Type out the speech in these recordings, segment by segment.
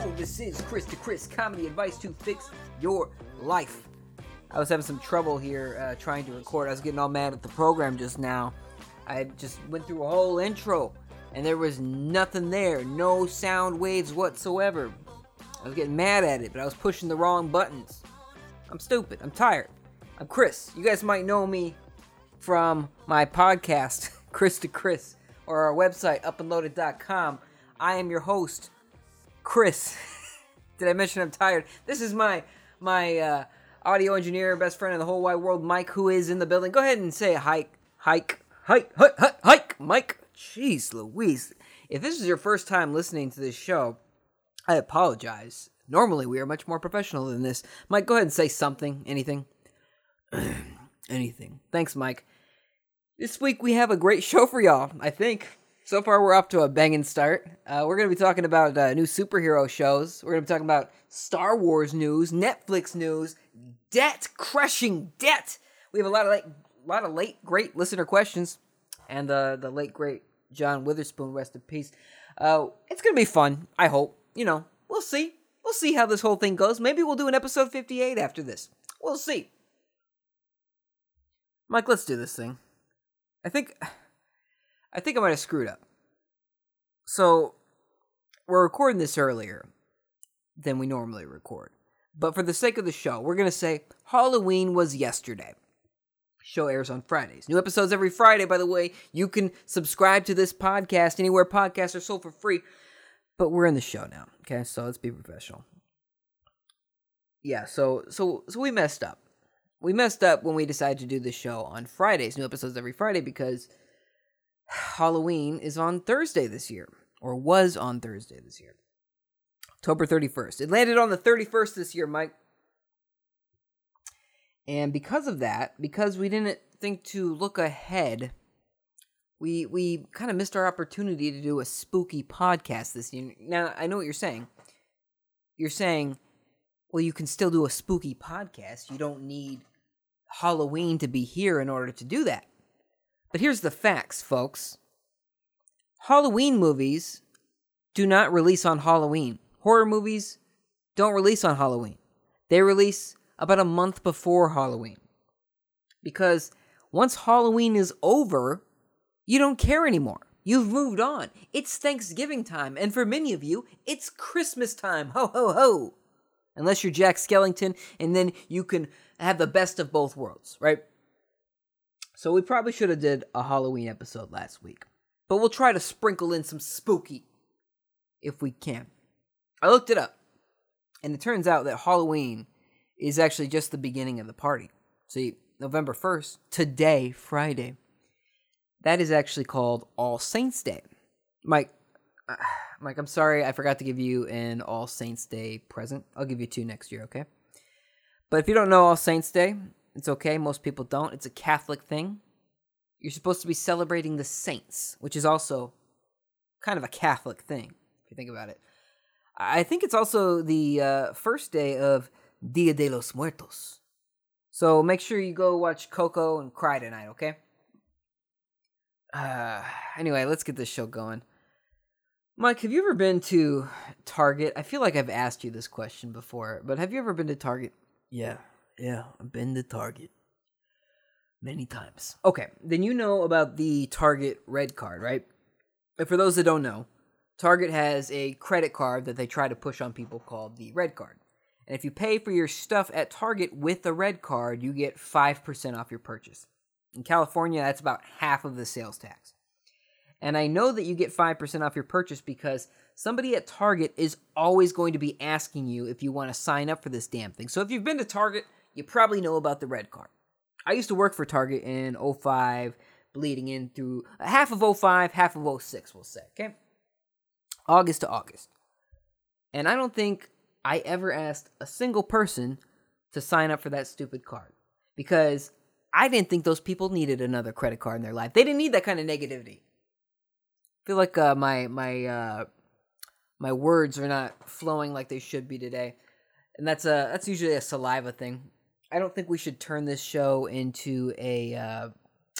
This is Chris to Chris comedy advice to fix your life. I was having some trouble here uh, trying to record. I was getting all mad at the program just now. I just went through a whole intro and there was nothing there, no sound waves whatsoever. I was getting mad at it, but I was pushing the wrong buttons. I'm stupid. I'm tired. I'm Chris. You guys might know me from my podcast, Chris to Chris, or our website, upandloaded.com. I am your host, Chris. Did I mention I'm tired? This is my my uh, audio engineer, best friend in the whole wide world, Mike, who is in the building. Go ahead and say hike, hike, hike, hike, hike, hike, Mike. Jeez Louise. If this is your first time listening to this show, I apologize. Normally, we are much more professional than this. Mike, go ahead and say something, anything. anything. Thanks, Mike. This week we have a great show for y'all, I think. So far, we're up to a banging start. Uh, we're going to be talking about uh, new superhero shows. We're going to be talking about Star Wars news, Netflix news, debt, crushing debt. We have a lot of a lot of late great listener questions, and uh, the late great John Witherspoon, rest in peace. Uh, it's going to be fun. I hope. You know, we'll see. We'll see how this whole thing goes. Maybe we'll do an episode 58 after this. We'll see. Mike, let's do this thing. I think I think I might have screwed up. So we're recording this earlier than we normally record. But for the sake of the show, we're gonna say Halloween was yesterday. Show airs on Fridays. New episodes every Friday, by the way. You can subscribe to this podcast anywhere podcasts are sold for free. But we're in the show now, okay? So let's be professional. Yeah, so so so we messed up we messed up when we decided to do the show on Fridays, new episodes every Friday, because Halloween is on Thursday this year, or was on Thursday this year. October 31st. It landed on the 31st this year, Mike. And because of that, because we didn't think to look ahead, we we kind of missed our opportunity to do a spooky podcast this year. Now, I know what you're saying. You're saying, well, you can still do a spooky podcast. You don't need Halloween to be here in order to do that. But here's the facts, folks Halloween movies do not release on Halloween. Horror movies don't release on Halloween. They release about a month before Halloween. Because once Halloween is over, you don't care anymore. You've moved on. It's Thanksgiving time, and for many of you, it's Christmas time. Ho, ho, ho. Unless you're Jack Skellington, and then you can have the best of both worlds, right? So we probably should have did a Halloween episode last week. But we'll try to sprinkle in some spooky if we can. I looked it up. And it turns out that Halloween is actually just the beginning of the party. See, November 1st, today, Friday, that is actually called All Saints Day. Mike, uh, Mike, I'm sorry I forgot to give you an All Saints Day present. I'll give you two next year, okay? But if you don't know All Saints Day, it's okay. Most people don't. It's a Catholic thing. You're supposed to be celebrating the saints, which is also kind of a Catholic thing, if you think about it. I think it's also the uh, first day of Dia de los Muertos. So make sure you go watch Coco and cry tonight, okay? Uh, anyway, let's get this show going. Mike, have you ever been to Target? I feel like I've asked you this question before, but have you ever been to Target? Yeah, yeah, I've been to Target many times. Okay, then you know about the Target Red Card, right? And for those that don't know, Target has a credit card that they try to push on people called the Red Card. And if you pay for your stuff at Target with the Red Card, you get 5% off your purchase. In California, that's about half of the sales tax. And I know that you get 5% off your purchase because somebody at Target is always going to be asking you if you want to sign up for this damn thing. So if you've been to Target, you probably know about the red card. I used to work for Target in 05, bleeding in through half of 05, half of 06, we'll say, okay? August to August. And I don't think I ever asked a single person to sign up for that stupid card because I didn't think those people needed another credit card in their life. They didn't need that kind of negativity. I feel like uh, my my uh, my words are not flowing like they should be today, and that's a that's usually a saliva thing. I don't think we should turn this show into a uh,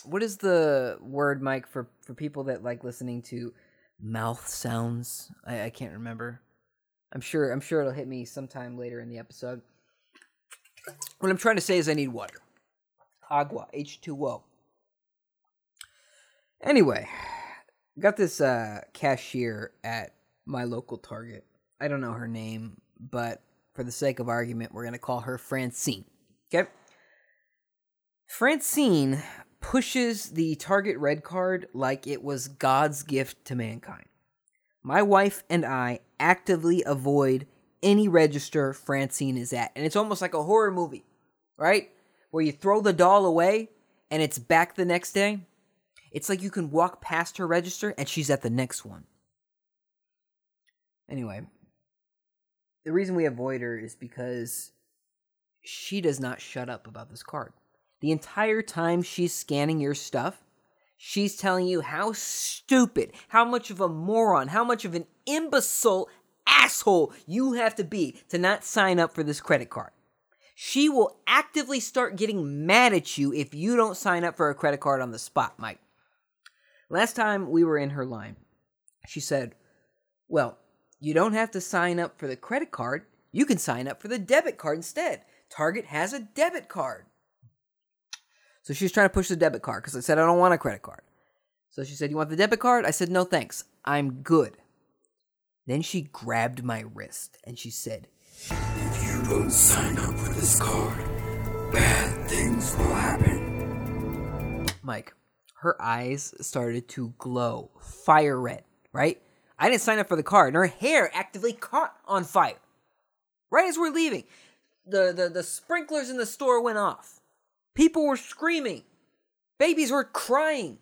what is the word, Mike, for for people that like listening to mouth sounds? I, I can't remember. I'm sure I'm sure it'll hit me sometime later in the episode. What I'm trying to say is I need water. Agua, H2O. Anyway, got this uh, cashier at my local Target. I don't know her name, but for the sake of argument, we're going to call her Francine. Okay? Francine pushes the Target red card like it was God's gift to mankind. My wife and I actively avoid any register Francine is at. And it's almost like a horror movie, right? Where you throw the doll away and it's back the next day. It's like you can walk past her register and she's at the next one. Anyway, the reason we avoid her is because she does not shut up about this card. The entire time she's scanning your stuff, she's telling you how stupid, how much of a moron, how much of an imbecile asshole you have to be to not sign up for this credit card. She will actively start getting mad at you if you don't sign up for a credit card on the spot, Mike. Last time we were in her line, she said, Well, you don't have to sign up for the credit card. You can sign up for the debit card instead. Target has a debit card. So she's trying to push the debit card because I said, I don't want a credit card. So she said, You want the debit card? I said, No, thanks. I'm good. Then she grabbed my wrist and she said, If you don't sign up for this card, bad things will happen. Mike, her eyes started to glow fire red, right? I didn't sign up for the card, and her hair actively caught on fire. Right as we're leaving, the, the, the sprinklers in the store went off. People were screaming. Babies were crying.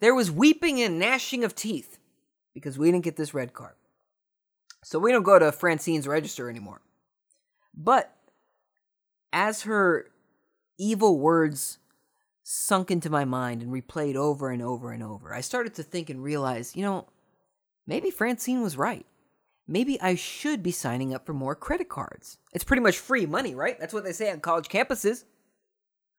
There was weeping and gnashing of teeth because we didn't get this red card. So we don't go to Francine's register anymore. But as her evil words sunk into my mind and replayed over and over and over, I started to think and realize, you know, maybe Francine was right. Maybe I should be signing up for more credit cards. It's pretty much free money, right? That's what they say on college campuses.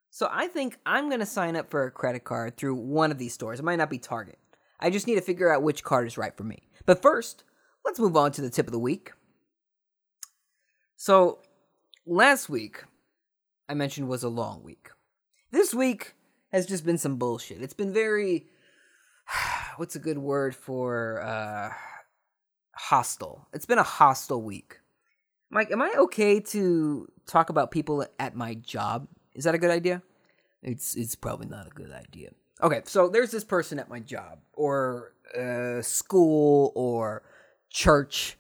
So I think I'm going to sign up for a credit card through one of these stores. It might not be Target. I just need to figure out which card is right for me. But first, let's move on to the tip of the week. So, last week, I mentioned was a long week. This week has just been some bullshit. It's been very. What's a good word for uh, hostile? It's been a hostile week. Mike, am I okay to talk about people at my job? Is that a good idea? It's it's probably not a good idea. Okay, so there's this person at my job or uh, school or church.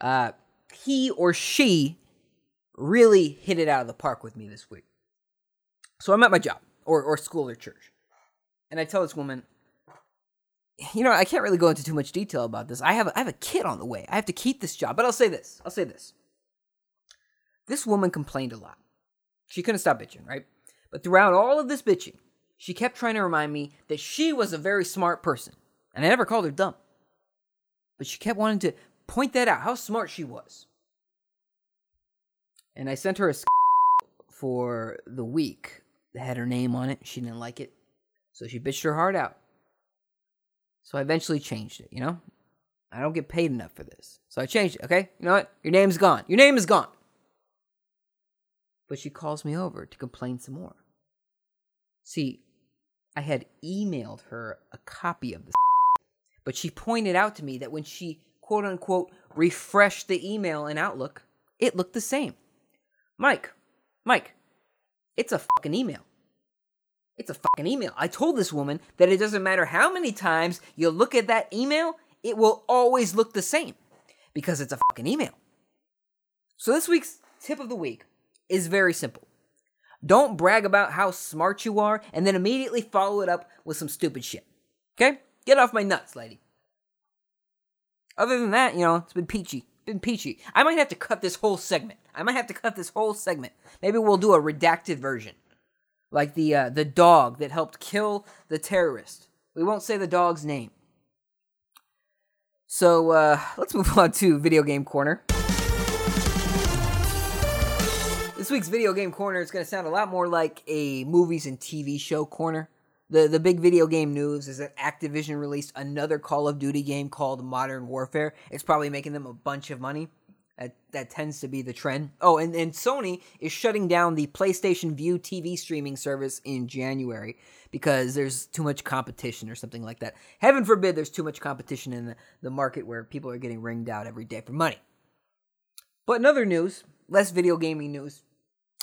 Uh, he or she really hit it out of the park with me this week. So I'm at my job or, or school or church. And I tell this woman, you know, I can't really go into too much detail about this. I have I have a kid on the way. I have to keep this job. But I'll say this. I'll say this. This woman complained a lot. She couldn't stop bitching, right? But throughout all of this bitching, she kept trying to remind me that she was a very smart person. And I never called her dumb. But she kept wanting to point that out, how smart she was. And I sent her a for the week that had her name on it. She didn't like it. So she bitched her heart out. So I eventually changed it, you know? I don't get paid enough for this. So I changed it, okay? You know what? Your name's gone. Your name is gone. But she calls me over to complain some more. See, I had emailed her a copy of the but she pointed out to me that when she quote unquote refreshed the email in Outlook, it looked the same. Mike, Mike, it's a fucking email. It's a fucking email. I told this woman that it doesn't matter how many times you look at that email, it will always look the same because it's a fucking email. So this week's tip of the week is very simple. Don't brag about how smart you are and then immediately follow it up with some stupid shit. Okay? Get off my nuts, lady. Other than that, you know, it's been peachy. Been peachy. I might have to cut this whole segment. I might have to cut this whole segment. Maybe we'll do a redacted version. Like the uh, the dog that helped kill the terrorist. We won't say the dog's name. So uh, let's move on to video game corner. This week's video game corner is going to sound a lot more like a movies and TV show corner The the big video game news is that Activision released another Call of Duty game called Modern Warfare. It's probably making them a bunch of money. That, that tends to be the trend. Oh, and, and Sony is shutting down the PlayStation Vue TV streaming service in January because there's too much competition or something like that. Heaven forbid there's too much competition in the, the market where people are getting ringed out every day for money. But in other news, less video gaming news,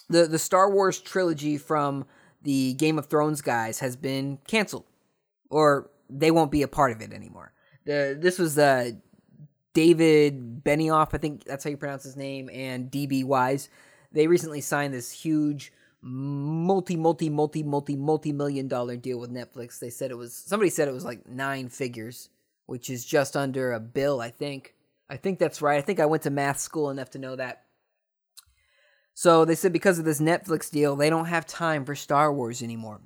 the, the Star Wars trilogy from the Game of Thrones guys has been canceled, or they won't be a part of it anymore. The, this was uh, David Benioff, I think that's how you pronounce his name, and DB Weiss. They recently signed this huge multi multi multi multi multi million dollar deal with Netflix. They said it was somebody said it was like nine figures, which is just under a bill, I think. I think that's right. I think I went to math school enough to know that. So they said because of this Netflix deal, they don't have time for Star Wars anymore.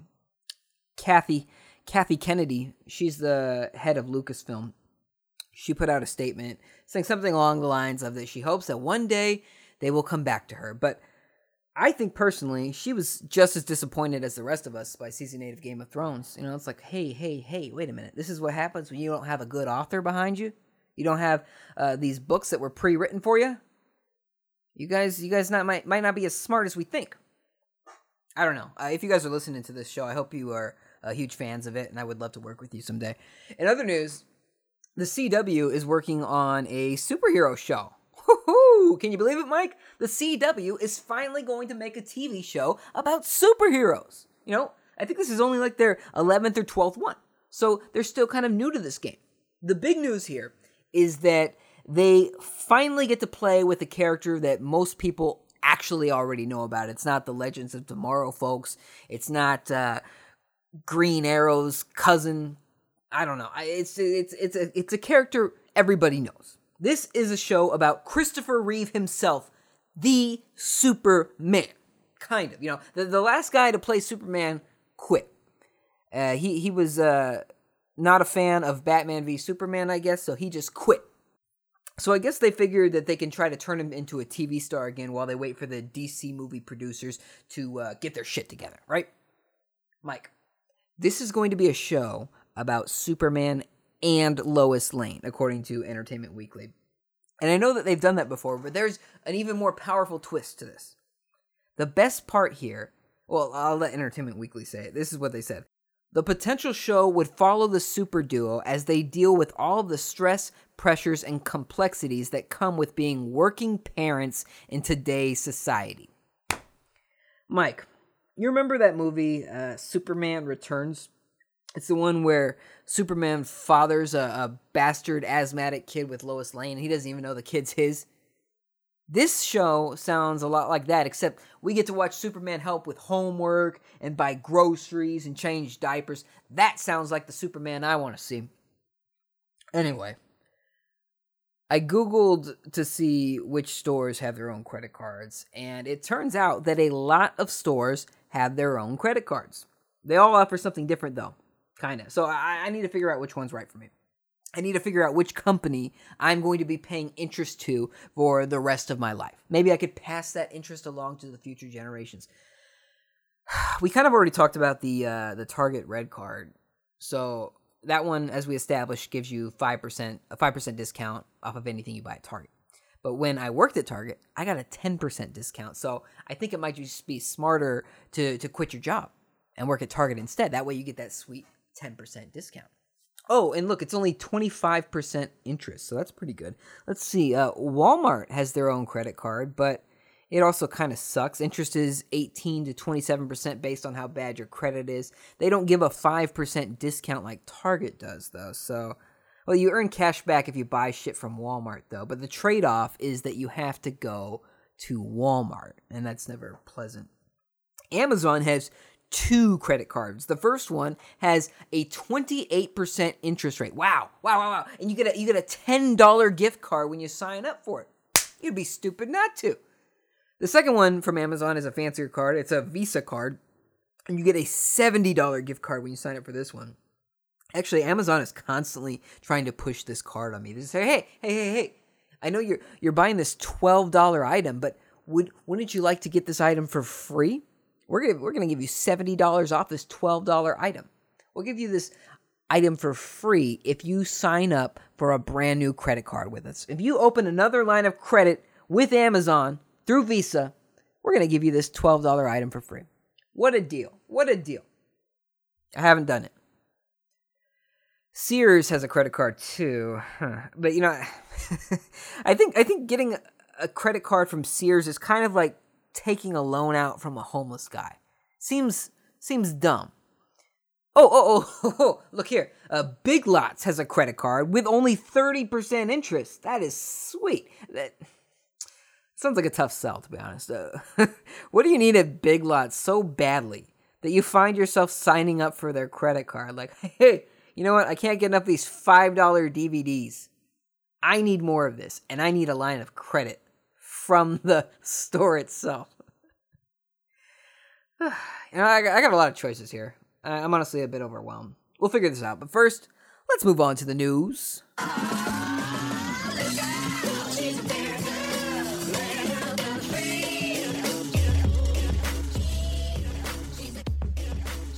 Kathy Kathy Kennedy, she's the head of Lucasfilm she put out a statement saying something along the lines of that she hopes that one day they will come back to her. But I think personally, she was just as disappointed as the rest of us by season eight of Game of Thrones. You know, it's like, hey, hey, hey, wait a minute. This is what happens when you don't have a good author behind you. You don't have uh, these books that were pre-written for you. You guys, you guys not might might not be as smart as we think. I don't know. Uh, if you guys are listening to this show, I hope you are uh, huge fans of it, and I would love to work with you someday. In other news, the CW is working on a superhero show. Woo-hoo! Can you believe it, Mike? The CW is finally going to make a TV show about superheroes. You know, I think this is only like their 11th or 12th one. So they're still kind of new to this game. The big news here is that they finally get to play with a character that most people actually already know about. It's not the Legends of Tomorrow folks. It's not uh, Green Arrow's cousin I don't know. It's it's it's a it's a character everybody knows. This is a show about Christopher Reeve himself, the Superman. Kind of, you know, the, the last guy to play Superman quit. Uh, he he was uh, not a fan of Batman v Superman, I guess, so he just quit. So I guess they figured that they can try to turn him into a TV star again while they wait for the DC movie producers to uh, get their shit together, right? Mike, this is going to be a show about Superman and Lois Lane, according to Entertainment Weekly. And I know that they've done that before, but there's an even more powerful twist to this. The best part here, well, I'll let Entertainment Weekly say it. This is what they said. The potential show would follow the super duo as they deal with all of the stress, pressures, and complexities that come with being working parents in today's society. Mike, you remember that movie, uh, Superman Returns? It's the one where Superman fathers a, a, bastard asthmatic kid with Lois Lane. He doesn't even know the kid's his. This show sounds a lot like that, except we get to watch Superman help with homework and buy groceries and change diapers. That sounds like the Superman I want to see. Anyway, I Googled to see which stores have their own credit cards, and it turns out that a lot of stores have their own credit cards. They all offer something different, though kind of. So I, I need to figure out which one's right for me. I need to figure out which company I'm going to be paying interest to for the rest of my life. Maybe I could pass that interest along to the future generations. We kind of already talked about the uh, the Target Red Card, so that one, as we established, gives you five percent a five percent discount off of anything you buy at Target. But when I worked at Target, I got a ten percent discount. So I think it might just be smarter to to quit your job and work at Target instead. That way, you get that sweet 10% discount. Oh, and look, it's only 25% interest, so that's pretty good. Let's see. Uh, Walmart has their own credit card, but it also kind of sucks. Interest is 18 to 27% based on how bad your credit is. They don't give a 5% discount like Target does, though. So, well, you earn cash back if you buy shit from Walmart, though. But the trade off is that you have to go to Walmart, and that's never pleasant. Amazon has two credit cards. The first one has a 28% interest rate. Wow. Wow, wow, wow. And you get a you get a $10 gift card when you sign up for it. You'd be stupid not to. The second one from Amazon is a fancier card. It's a Visa card. And you get a $70 gift card when you sign up for this one. Actually, Amazon is constantly trying to push this card on me. They say, "Hey, hey, hey, hey. I know you're you're buying this $12 item, but would wouldn't you like to get this item for free?" We're gonna we're gonna give you seventy dollars off this twelve dollar item. We'll give you this item for free if you sign up for a brand new credit card with us. If you open another line of credit with Amazon through Visa, we're going to give you this $12 item for free. What a deal. What a deal. I haven't done it. Sears has a credit card too. Huh. But you know, I think I think getting a credit card from Sears is kind of like taking a loan out from a homeless guy. Seems seems dumb. Oh, oh, oh, oh, look here. Uh, Big Lots has a credit card with only 30% interest. That is sweet. That sounds like a tough sell, to be honest. Uh, what do you need at Big Lots so badly that you find yourself signing up for their credit card? Like, hey, you know what? I can't get enough of these $5 DVDs. I need more of this, and I need a line of credit from the store itself. you know, I, I got a lot of choices here. I'm honestly a bit overwhelmed. We'll figure this out. But first, let's move on to the news.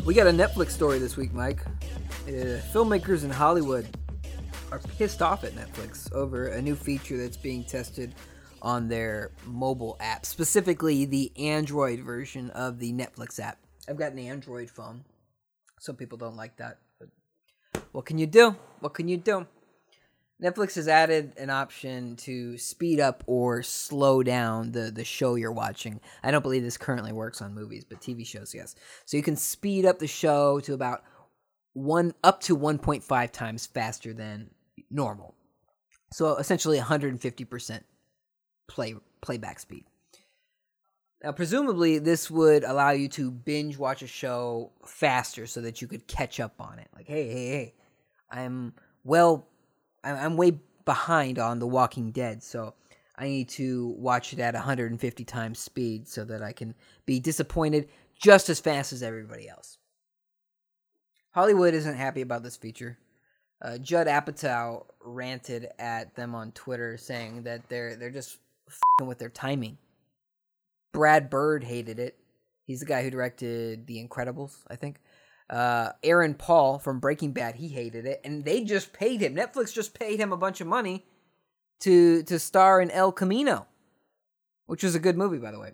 We got a Netflix story this week, Mike. Uh, filmmakers in Hollywood are pissed off at Netflix over a new feature that's being tested on their mobile app, specifically the Android version of the Netflix app. I've got an Android phone. Some people don't like that, but what can you do? What can you do? Netflix has added an option to speed up or slow down the, the show you're watching. I don't believe this currently works on movies, but TV shows, yes. So you can speed up the show to about one up to 1.5 times faster than normal. So essentially 150% play playback speed. Now, presumably, this would allow you to binge watch a show faster so that you could catch up on it. Like, hey, hey, hey, I'm well, I'm way behind on The Walking Dead, so I need to watch it at 150 times speed so that I can be disappointed just as fast as everybody else. Hollywood isn't happy about this feature. Uh, Judd Apatow ranted at them on Twitter, saying that they're they're just with their timing. Brad Bird hated it. He's the guy who directed The Incredibles, I think. Uh, Aaron Paul from Breaking Bad, he hated it, and they just paid him. Netflix just paid him a bunch of money to to star in El Camino, which was a good movie, by the way.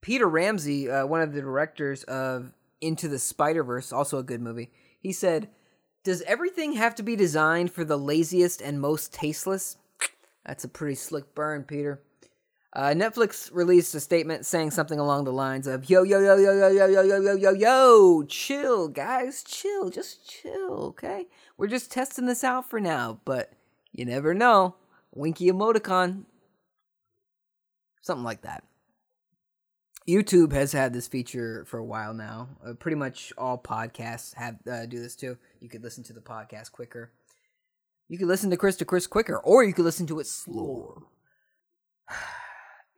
Peter Ramsey, uh, one of the directors of Into the Spider Verse, also a good movie. He said, "Does everything have to be designed for the laziest and most tasteless?" That's a pretty slick burn, Peter. Uh, Netflix released a statement saying something along the lines of "Yo, yo, yo, yo, yo, yo, yo, yo, yo, yo, yo, chill, guys, chill, just chill, okay? We're just testing this out for now, but you never know. Winky emoticon, something like that." YouTube has had this feature for a while now. Uh, pretty much all podcasts have uh, do this too. You could listen to the podcast quicker. You could listen to Chris to Chris quicker, or you could listen to it slower.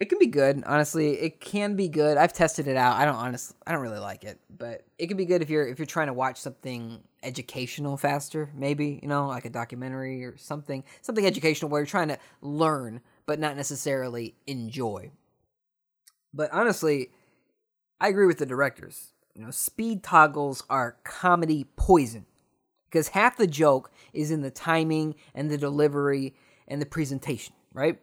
It can be good, honestly. It can be good. I've tested it out. I don't honestly, I don't really like it, but it can be good if you're if you're trying to watch something educational faster, maybe you know, like a documentary or something, something educational where you're trying to learn but not necessarily enjoy. But honestly, I agree with the directors. You know, speed toggles are comedy poison because half the joke is in the timing and the delivery and the presentation, right?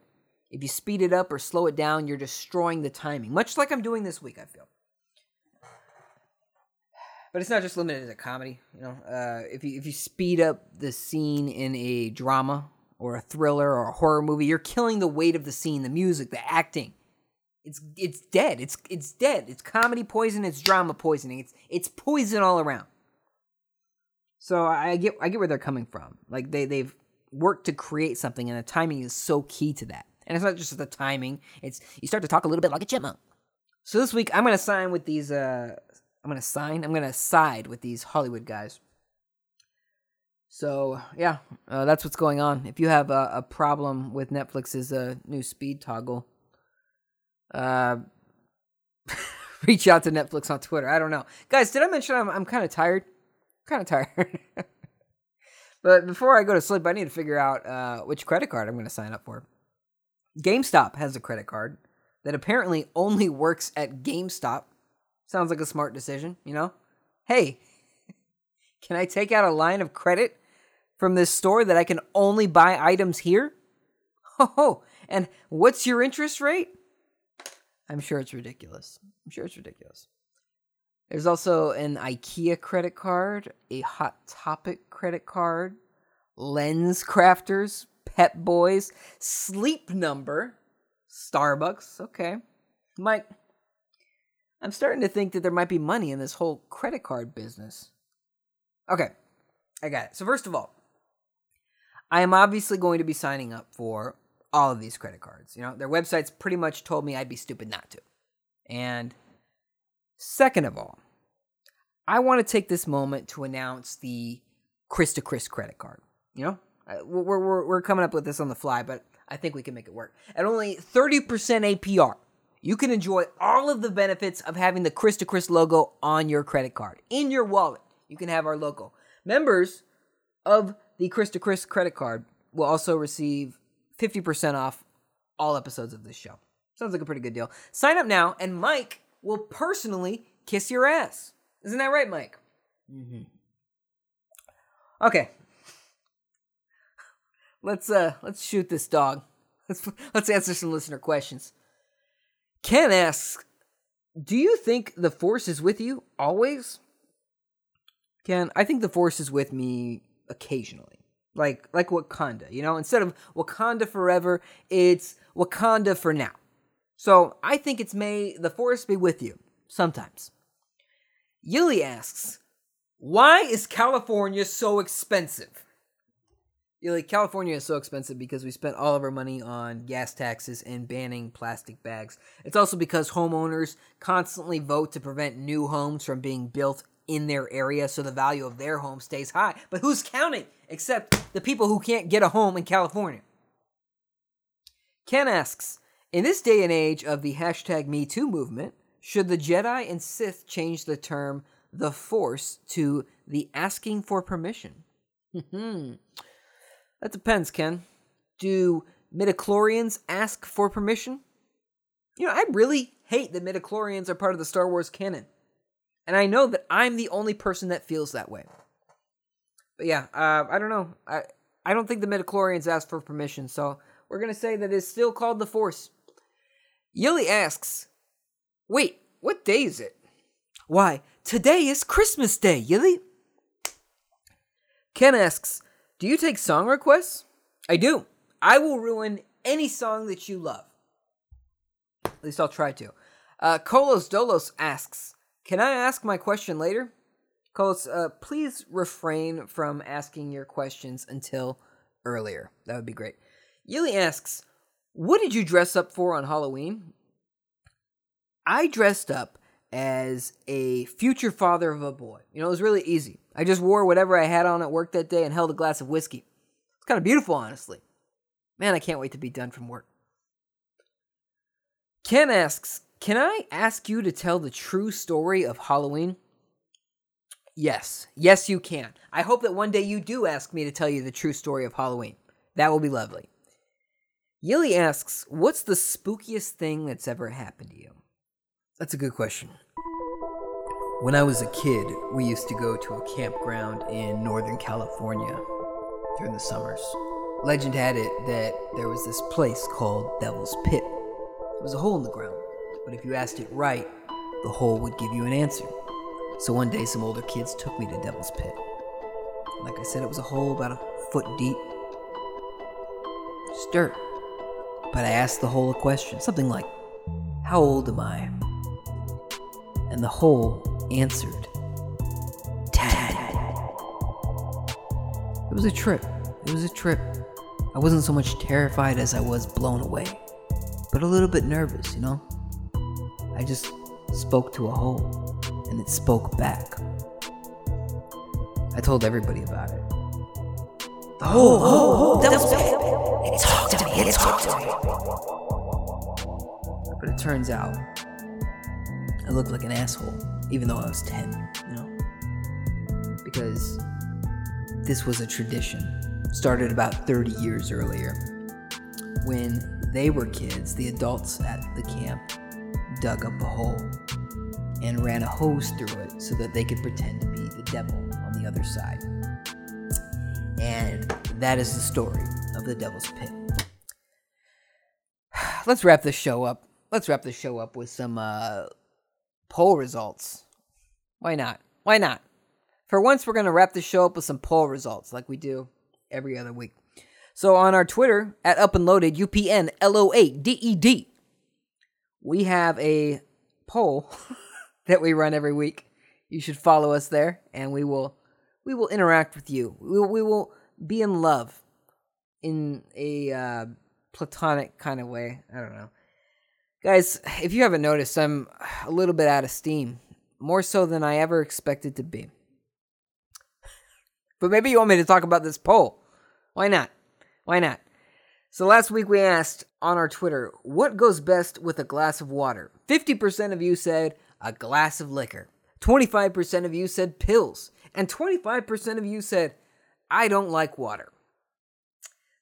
If you speed it up or slow it down, you're destroying the timing, much like I'm doing this week, I feel. But it's not just limited to comedy, you know. Uh, if you if you speed up the scene in a drama or a thriller or a horror movie, you're killing the weight of the scene, the music, the acting. It's it's dead. It's it's dead. It's comedy poison. It's drama poisoning. It's it's poison all around. So I get I get where they're coming from. Like they they've worked to create something, and the timing is so key to that. And it's not just the timing; it's you start to talk a little bit like a chipmunk. So this week, I'm gonna sign with these. Uh, I'm gonna sign. I'm gonna side with these Hollywood guys. So yeah, uh, that's what's going on. If you have a, a problem with Netflix's uh, new speed toggle, uh, reach out to Netflix on Twitter. I don't know, guys. Did I mention I'm I'm kind of tired? Kind of tired. but before I go to sleep, I need to figure out uh, which credit card I'm going to sign up for. GameStop has a credit card that apparently only works at GameStop. Sounds like a smart decision, you know? Hey, Can I take out a line of credit from this store that I can only buy items here? Oh, and what's your interest rate? I'm sure it's ridiculous. I'm sure it's ridiculous. There's also an IKEA credit card, a Hot Topic credit card, Lens Crafters, Pep Boys, Sleep Number, Starbucks. Okay. Mike, I'm starting to think that there might be money in this whole credit card business. Okay, I got it. So, first of all, I am obviously going to be signing up for all of these credit cards. You know, their websites pretty much told me I'd be stupid not to. And second of all, I want to take this moment to announce the Chris to Chris credit card. You know, we're, we're, we're coming up with this on the fly, but I think we can make it work. At only 30% APR, you can enjoy all of the benefits of having the Chris to Chris logo on your credit card. In your wallet, you can have our logo. Members of the Chris to Chris credit card will also receive 50% off all episodes of this show. Sounds like a pretty good deal. Sign up now, and Mike will personally kiss your ass. Isn't that right, Mike? Mm-hmm. Okay. Let's uh let's shoot this dog. Let's let's answer some listener questions. Ken asks, "Do you think the force is with you always?" Ken, I think the force is with me occasionally. Like like Wakanda, you know, instead of Wakanda forever, it's Wakanda for now. So, I think it's may the force be with you sometimes. Yuli asks, "Why is California so expensive?" Yuli, California is so expensive because we spent all of our money on gas taxes and banning plastic bags. It's also because homeowners constantly vote to prevent new homes from being built in their area so the value of their home stays high. But who's counting except the people who can't get a home in California? Ken asks In this day and age of the hashtag MeToo movement, should the Jedi and Sith change the term the Force to the asking for permission? that depends, Ken. Do midichlorians ask for permission? You know, I really hate that midichlorians are part of the Star Wars canon. And I know that I'm the only person that feels that way. But yeah, uh, I don't know. I I don't think the midichlorians asked for permission, so we're gonna say that it's still called the Force. Yili asks, "Wait, what day is it?" Why, today is Christmas Day, Yili. Ken asks, "Do you take song requests?" I do. I will ruin any song that you love. At least I'll try to. Uh, Kolos Dolos asks, can I ask my question later? Coles, uh, please refrain from asking your questions until earlier. That would be great. Yili asks, What did you dress up for on Halloween? I dressed up as a future father of a boy. You know, it was really easy. I just wore whatever I had on at work that day and held a glass of whiskey. It's kind of beautiful, honestly. Man, I can't wait to be done from work. Ken asks, can I ask you to tell the true story of Halloween? Yes. Yes, you can. I hope that one day you do ask me to tell you the true story of Halloween. That will be lovely. Yili asks, What's the spookiest thing that's ever happened to you? That's a good question. When I was a kid, we used to go to a campground in Northern California during the summers. Legend had it that there was this place called Devil's Pit. It was a hole in the ground but if you asked it right, the hole would give you an answer. So one day, some older kids took me to Devil's Pit. Like I said, it was a hole about a foot deep. Just dirt. But I asked the hole a question, something like, How old am I? And the hole answered, Ten. It was a trip. It was a trip. I wasn't so much terrified as I was blown away, but a little bit nervous, you know? I just spoke to a hole, and it spoke back. I told everybody about it. The hole, the hole, hole, that was it. talked to me, it talked to me. But it turns out, I looked like an asshole, even though I was 10, you know? Because this was a tradition, started about 30 years earlier. When they were kids, the adults at the camp dug up a hole and ran a hose through it so that they could pretend to be the devil on the other side. And that is the story of the Devil's Pit. Let's wrap this show up. Let's wrap this show up with some uh, poll results. Why not? Why not? For once, we're going to wrap the show up with some poll results like we do every other week. So on our Twitter, at Up and Loaded, UPN L O A D E D, we have a poll that we run every week. You should follow us there, and we will we will interact with you. We we will be in love in a uh, platonic kind of way. I don't know. Guys, if you haven't noticed, I'm a little bit out of steam, more so than I ever expected to be. But maybe you want me to talk about this poll. Why not? Why not? So last week we asked on our Twitter, what goes best with a glass of water? 50% of you said a glass of liquor. 25% of you said pills. And 25% of you said, I don't like water.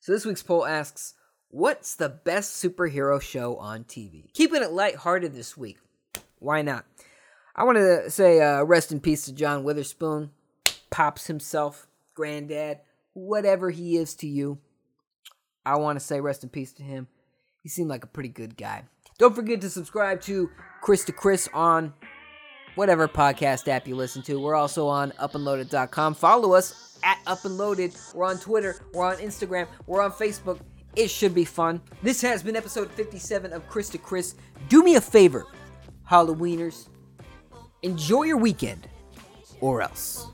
So this week's poll asks, what's the best superhero show on TV? Keeping it lighthearted this week. Why not? I want to say uh, rest in peace to John Witherspoon, Pops himself, Granddad, whatever he is to you. I want to say rest in peace to him. He seemed like a pretty good guy. Don't forget to subscribe to Chris to Chris on whatever podcast app you listen to. We're also on upandloaded.com. Follow us at Up and Loaded. We're on Twitter. We're on Instagram. We're on Facebook. It should be fun. This has been episode 57 of Chris to Chris. Do me a favor, Halloweeners. Enjoy your weekend, or else.